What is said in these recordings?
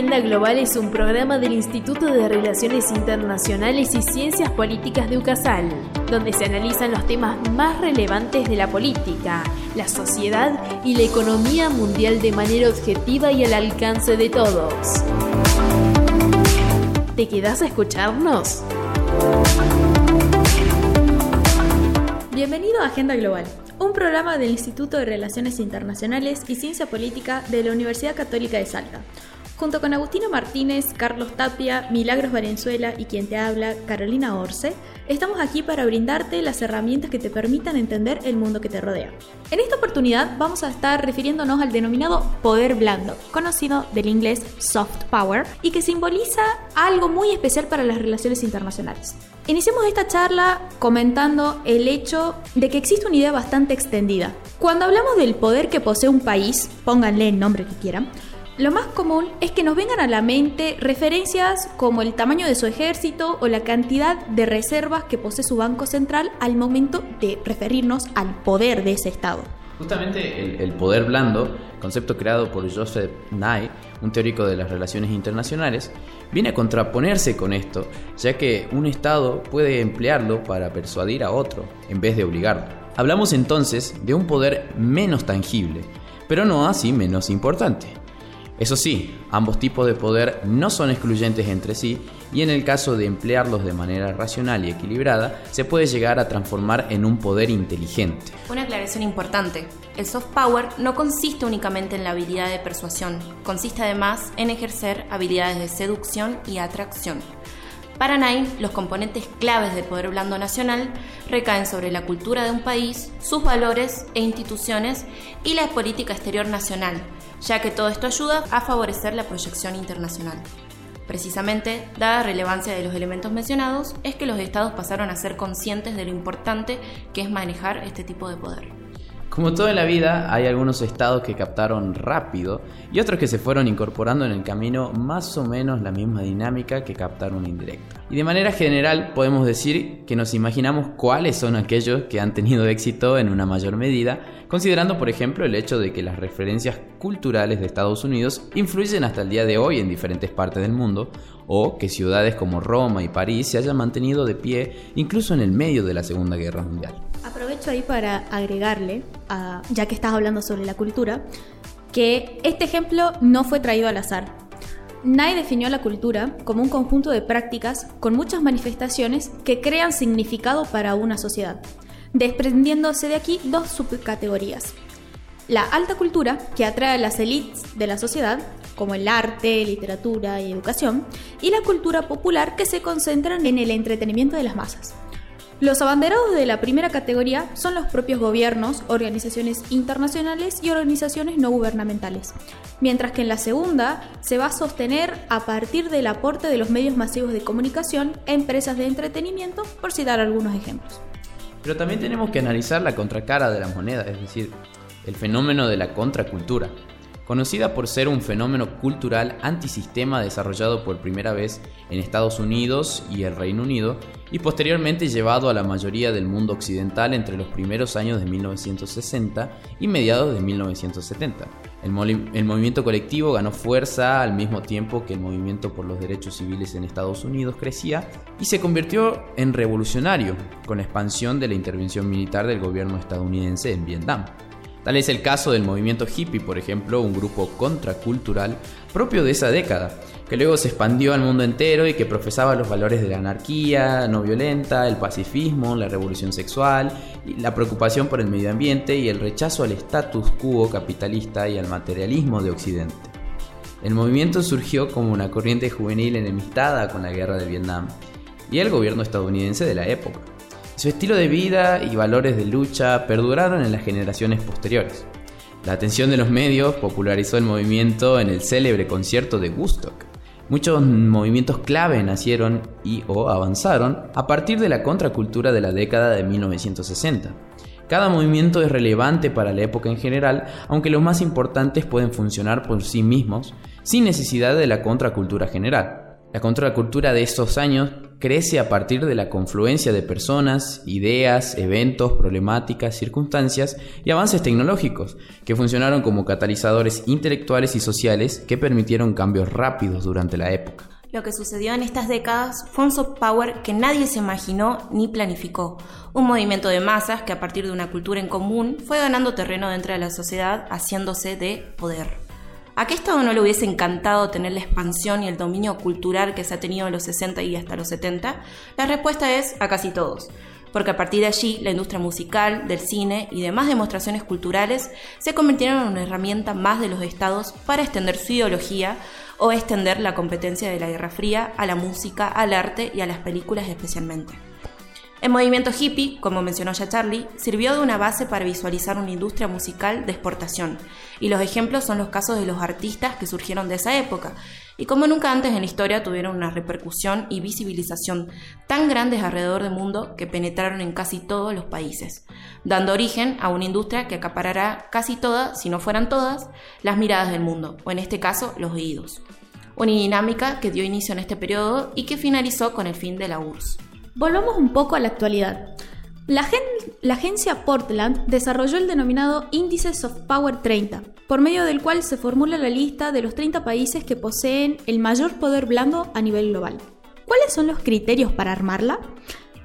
Agenda Global es un programa del Instituto de Relaciones Internacionales y Ciencias Políticas de UCASAL, donde se analizan los temas más relevantes de la política, la sociedad y la economía mundial de manera objetiva y al alcance de todos. ¿Te quedas a escucharnos? Bienvenido a Agenda Global, un programa del Instituto de Relaciones Internacionales y Ciencia Política de la Universidad Católica de Salta Junto con Agustina Martínez, Carlos Tapia, Milagros Valenzuela y quien te habla, Carolina Orce, estamos aquí para brindarte las herramientas que te permitan entender el mundo que te rodea. En esta oportunidad vamos a estar refiriéndonos al denominado poder blando, conocido del inglés soft power, y que simboliza algo muy especial para las relaciones internacionales. Iniciemos esta charla comentando el hecho de que existe una idea bastante extendida. Cuando hablamos del poder que posee un país, pónganle el nombre que quieran, lo más común es que nos vengan a la mente referencias como el tamaño de su ejército o la cantidad de reservas que posee su banco central al momento de referirnos al poder de ese Estado. Justamente el, poder blando, concepto creado por Joseph Nye, un teórico de las relaciones internacionales, viene a contraponerse con esto, ya que un Estado puede emplearlo para persuadir a otro en vez de obligarlo. Hablamos entonces de un poder menos tangible, pero no así menos importante. Eso sí, ambos tipos de poder no son excluyentes entre sí y en el caso de emplearlos de manera racional y equilibrada, se puede llegar a transformar en un poder inteligente. Una aclaración importante. El soft power no consiste únicamente en la habilidad de persuasión, consiste además en ejercer habilidades de seducción y atracción. Para Nine, los componentes claves del poder blando nacional recaen sobre la cultura de un país, sus valores e instituciones y la política exterior nacional, ya que todo esto ayuda a favorecer la proyección internacional. Precisamente, dada la relevancia de los elementos mencionados, es que los estados pasaron a ser conscientes de lo importante que es manejar este tipo de poder. Como todo en la vida, hay algunos estados que captaron rápido y otros que se fueron incorporando en el camino más o menos la misma dinámica que captaron indirecta. Y de manera general podemos decir que nos imaginamos cuáles son aquellos que han tenido éxito en una mayor medida, considerando por ejemplo el hecho de que las referencias culturales de Estados Unidos influyen hasta el día de hoy en diferentes partes del mundo, o que ciudades como Roma y París se hayan mantenido de pie incluso en el medio de la Segunda Guerra Mundial. Aprovecho ahí para agregarle, ya que estás hablando sobre la cultura, que este ejemplo no fue traído al azar. Nye definió la cultura como un conjunto de prácticas con muchas manifestaciones que crean significado para una sociedad, desprendiéndose de aquí dos subcategorías. La alta cultura, que atrae a las élites de la sociedad, como el arte, literatura y educación, y la cultura popular, que se concentran en el entretenimiento de las masas. Los abanderados de la primera categoría son los propios gobiernos, organizaciones internacionales y organizaciones no gubernamentales, mientras que en la segunda se va a sostener a partir del aporte de los medios masivos de comunicación empresas de entretenimiento, por citar algunos ejemplos. Pero también tenemos que analizar la contracara de la moneda, es decir, el fenómeno de la contracultura, conocida por ser un fenómeno cultural antisistema desarrollado por primera vez en Estados Unidos y el Reino Unido y posteriormente llevado a la mayoría del mundo occidental entre los primeros años de 1960 y mediados de 1970. El, el, movimiento colectivo ganó fuerza al mismo tiempo que el movimiento por los derechos civiles en Estados Unidos crecía y se convirtió en revolucionario con expansión de la intervención militar del gobierno estadounidense en Vietnam. Tal es el caso del movimiento hippie, por ejemplo, un grupo contracultural propio de esa década, que luego se expandió al mundo entero y que profesaba los valores de la anarquía no violenta, el pacifismo, la revolución sexual, la preocupación por el medio ambiente y el rechazo al status quo capitalista y al materialismo de Occidente. El movimiento surgió como una corriente juvenil enemistada con la guerra de Vietnam y el gobierno estadounidense de la época. Su estilo de vida y valores de lucha perduraron en las generaciones posteriores. La atención de los medios popularizó el movimiento en el célebre concierto de Woodstock. Muchos movimientos clave nacieron y o avanzaron a partir de la contracultura de la década de 1960. Cada movimiento es relevante para la época en general, aunque los más importantes pueden funcionar por sí mismos sin necesidad de la contracultura general. La contracultura de estos años crece a partir de la confluencia de personas, ideas, eventos, problemáticas, circunstancias y avances tecnológicos, que funcionaron como catalizadores intelectuales y sociales que permitieron cambios rápidos durante la época. Lo que sucedió en estas décadas fue un soft power que nadie se imaginó ni planificó, un movimiento de masas que a partir de una cultura en común fue ganando terreno dentro de la sociedad, haciéndose de poder. ¿A qué Estado no le hubiese encantado tener la expansión y el dominio cultural que se ha tenido en los 60 y hasta los 70? La respuesta es a casi todos porque a partir de allí la industria musical, del cine y demás demostraciones culturales se convirtieron en una herramienta más de los estados para extender su ideología o extender la competencia de la Guerra Fría a la música, al arte y a las películas especialmente. El movimiento hippie, como mencionó ya Charlie, sirvió de una base para visualizar una industria musical de exportación, y los ejemplos son los casos de los artistas que surgieron de esa época, y como nunca antes en la historia tuvieron una repercusión y visibilización tan grandes alrededor del mundo que penetraron en casi todos los países, dando origen a una industria que acaparará casi todas, si no fueran todas, las miradas del mundo, o en este caso los oídos. Una dinámica que dio inicio en este periodo y que finalizó con el fin de la URSS. Volvamos un poco a la actualidad. La, agencia Portland desarrolló el denominado Índice Soft Power 30, por medio del cual se formula la lista de los 30 países que poseen el mayor poder blando a nivel global. ¿Cuáles son los criterios para armarla?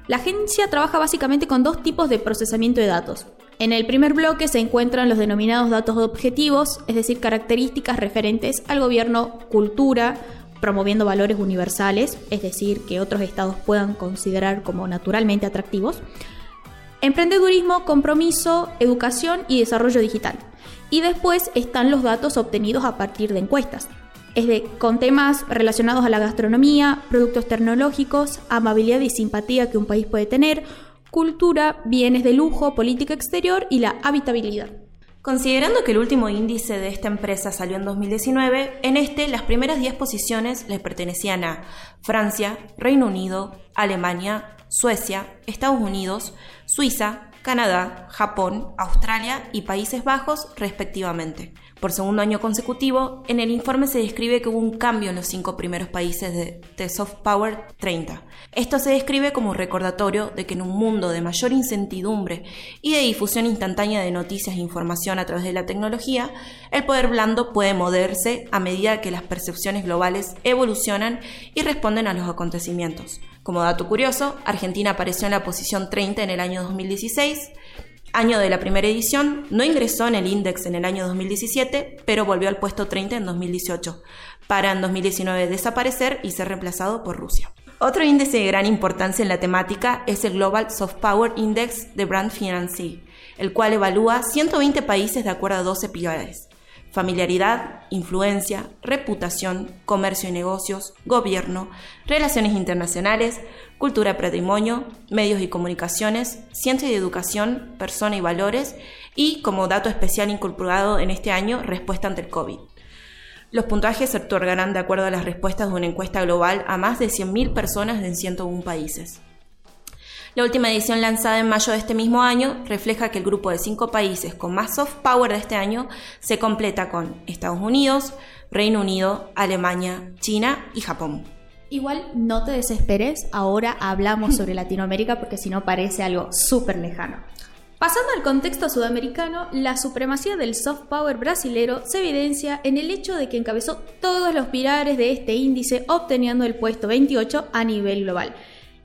La agencia trabaja básicamente con dos tipos de procesamiento de datos. En el primer bloque se encuentran los denominados datos objetivos, es decir, características referentes al gobierno, cultura, promoviendo valores universales, es decir, que otros estados puedan considerar como naturalmente atractivos, emprendedurismo, compromiso, educación y desarrollo digital. Y después están los datos obtenidos a partir de encuestas, es de, con temas relacionados a la gastronomía, productos tecnológicos, amabilidad y simpatía que un país puede tener, cultura, bienes de lujo, política exterior y la habitabilidad. Considerando que el último índice de esta empresa salió en 2019, en este las primeras 10 posiciones le pertenecían a Francia, Reino Unido, Alemania, Suecia, Estados Unidos, Suiza, Canadá, Japón, Australia y Países Bajos, respectivamente. Por segundo año consecutivo, en el informe se describe que hubo un cambio en los cinco primeros países de, The Soft Power 30. Esto se describe como recordatorio de que en un mundo de mayor incertidumbre y de difusión instantánea de noticias e información a través de la tecnología, el poder blando puede moverse a medida que las percepciones globales evolucionan y responden a los acontecimientos. Como dato curioso, Argentina apareció en la posición 30 en el año 2016, año de la primera edición, no ingresó en el índice en el año 2017, pero volvió al puesto 30 en 2018, para en 2019 desaparecer y ser reemplazado por Rusia. Otro índice de gran importancia en la temática es el Global Soft Power Index de Brand Finance, el cual evalúa 120 países de acuerdo a 12 pilares. Familiaridad, influencia, reputación, comercio y negocios, gobierno, relaciones internacionales, cultura, patrimonio, medios y comunicaciones, ciencia y educación, persona y valores y, como dato especial incorporado en este año, respuesta ante el COVID. Los puntajes se otorgarán de acuerdo a las respuestas de una encuesta global a más de 100.000 personas en 101 países. La última edición lanzada en mayo de este mismo año refleja que el grupo de cinco países con más soft power de este año se completa con Estados Unidos, Reino Unido, Alemania, China y Japón. Igual no te desesperes, ahora hablamos sobre Latinoamérica porque si no parece algo súper lejano. Pasando al contexto sudamericano, la supremacía del soft power brasilero se evidencia en el hecho de que encabezó todos los pilares de este índice obteniendo el puesto 28 a nivel global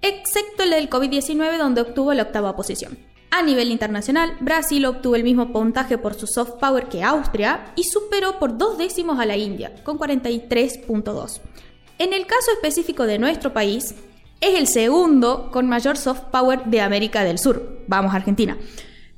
excepto el del COVID-19 donde obtuvo la octava posición. A nivel internacional, Brasil obtuvo el mismo puntaje por su soft power que Austria y superó por dos décimos a la India, con 43.2. En el caso específico de nuestro país, es el segundo con mayor soft power de América del Sur. Vamos, Argentina.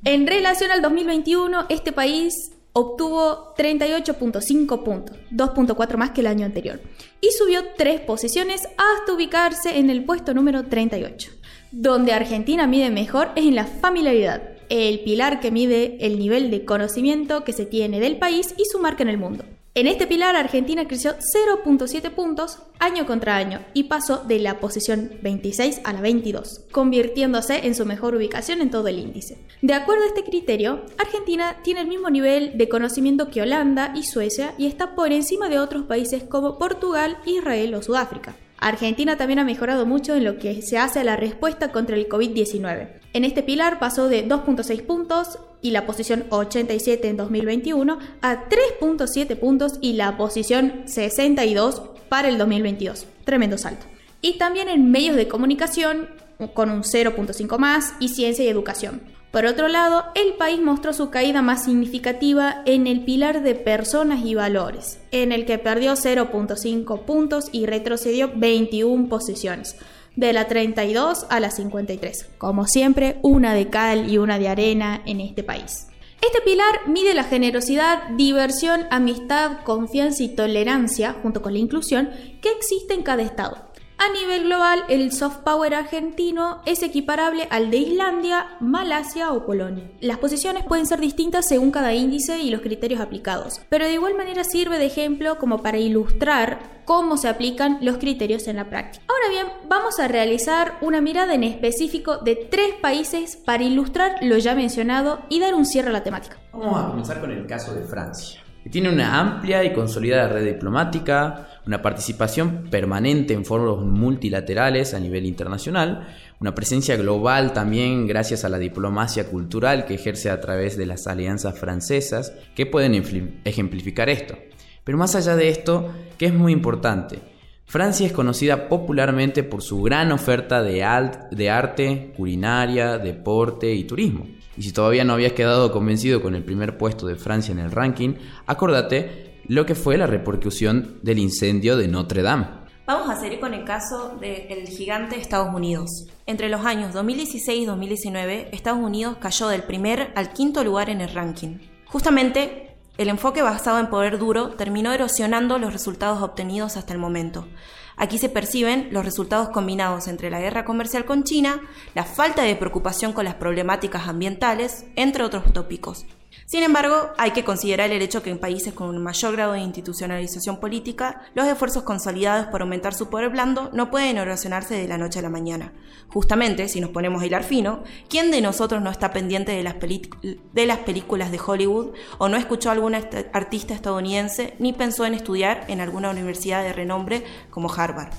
En relación al 2021, este país obtuvo 38.5 puntos, 2.4 más que el año anterior, y subió 3 posiciones hasta ubicarse en el puesto número 38. Donde Argentina mide mejor es en la familiaridad, el pilar que mide el nivel de conocimiento que se tiene del país y su marca en el mundo. En este pilar, Argentina creció 0.7 puntos año contra año y pasó de la posición 26 a la 22, convirtiéndose en su mejor ubicación en todo el índice. De acuerdo a este criterio, Argentina tiene el mismo nivel de conocimiento que Holanda y Suecia y está por encima de otros países como Portugal, Israel o Sudáfrica. Argentina también ha mejorado mucho en lo que se hace a la respuesta contra el COVID-19. En este pilar pasó de 2.6 puntos y la posición 87 en 2021 a 3.7 puntos y la posición 62 para el 2022. Tremendo salto. Y también en medios de comunicación con un 0.5 más y ciencia y educación. Por otro lado, el país mostró su caída más significativa en el pilar de personas y valores, en el que perdió 0.5 puntos y retrocedió 21 posiciones, de la 32 a la 53. Como siempre, una de cal y una de arena en este país. Este pilar mide la generosidad, diversión, amistad, confianza y tolerancia, junto con la inclusión, que existe en cada estado. A nivel global, el soft power argentino es equiparable al de Islandia, Malasia o Polonia. Las posiciones pueden ser distintas según cada índice y los criterios aplicados, pero de igual manera sirve de ejemplo como para ilustrar cómo se aplican los criterios en la práctica. Ahora bien, vamos a realizar una mirada en específico de tres países para ilustrar lo ya mencionado y dar un cierre a la temática. Vamos a comenzar con el caso de Francia que tiene una amplia y consolidada red diplomática, una participación permanente en foros multilaterales a nivel internacional, una presencia global también gracias a la diplomacia cultural que ejerce a través de las alianzas francesas que pueden ejemplificar esto. Pero más allá de esto, que es muy importante, Francia es conocida popularmente por su gran oferta de, de arte, culinaria, deporte y turismo. Y si todavía no habías quedado convencido con el primer puesto de Francia en el ranking, acordate lo que fue la repercusión del incendio de Notre Dame. Vamos a seguir con el caso del gigante Estados Unidos. Entre los años 2016 y 2019, Estados Unidos cayó del primer al quinto lugar en el ranking. Justamente, el enfoque basado en poder duro terminó erosionando los resultados obtenidos hasta el momento. Aquí se perciben los resultados combinados entre la guerra comercial con China, la falta de preocupación con las problemáticas ambientales, entre otros tópicos. Sin embargo, hay que considerar el hecho que en países con un mayor grado de institucionalización política, los esfuerzos consolidados por aumentar su poder blando no pueden oracionarse de la noche a la mañana. Justamente, si nos ponemos a hilar fino, ¿quién de nosotros no está pendiente de las, de las películas de Hollywood o no escuchó a algún artista estadounidense ni pensó en estudiar en alguna universidad de renombre como Harvard?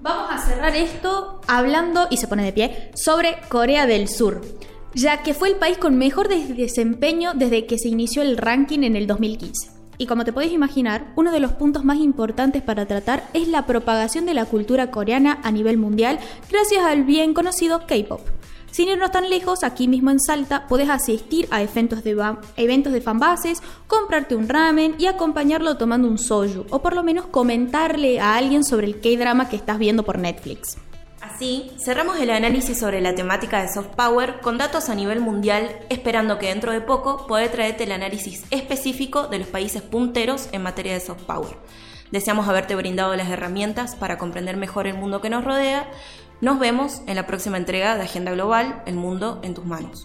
Vamos a cerrar esto hablando, y se pone de pie, sobre Corea del Sur ya que fue el país con mejor desempeño desde que se inició el ranking en el 2015. Y como te podéis imaginar, uno de los puntos más importantes para tratar es la propagación de la cultura coreana a nivel mundial gracias al bien conocido K-Pop. Sin irnos tan lejos, aquí mismo en Salta puedes asistir a eventos de, fanbases, comprarte un ramen y acompañarlo tomando un soju, o por lo menos comentarle a alguien sobre el K-drama que estás viendo por Netflix. Así, cerramos el análisis sobre la temática de soft power con datos a nivel mundial, esperando que dentro de poco pueda traerte el análisis específico de los países punteros en materia de soft power. Deseamos haberte brindado las herramientas para comprender mejor el mundo que nos rodea. Nos vemos en la próxima entrega de Agenda Global, El Mundo en tus manos.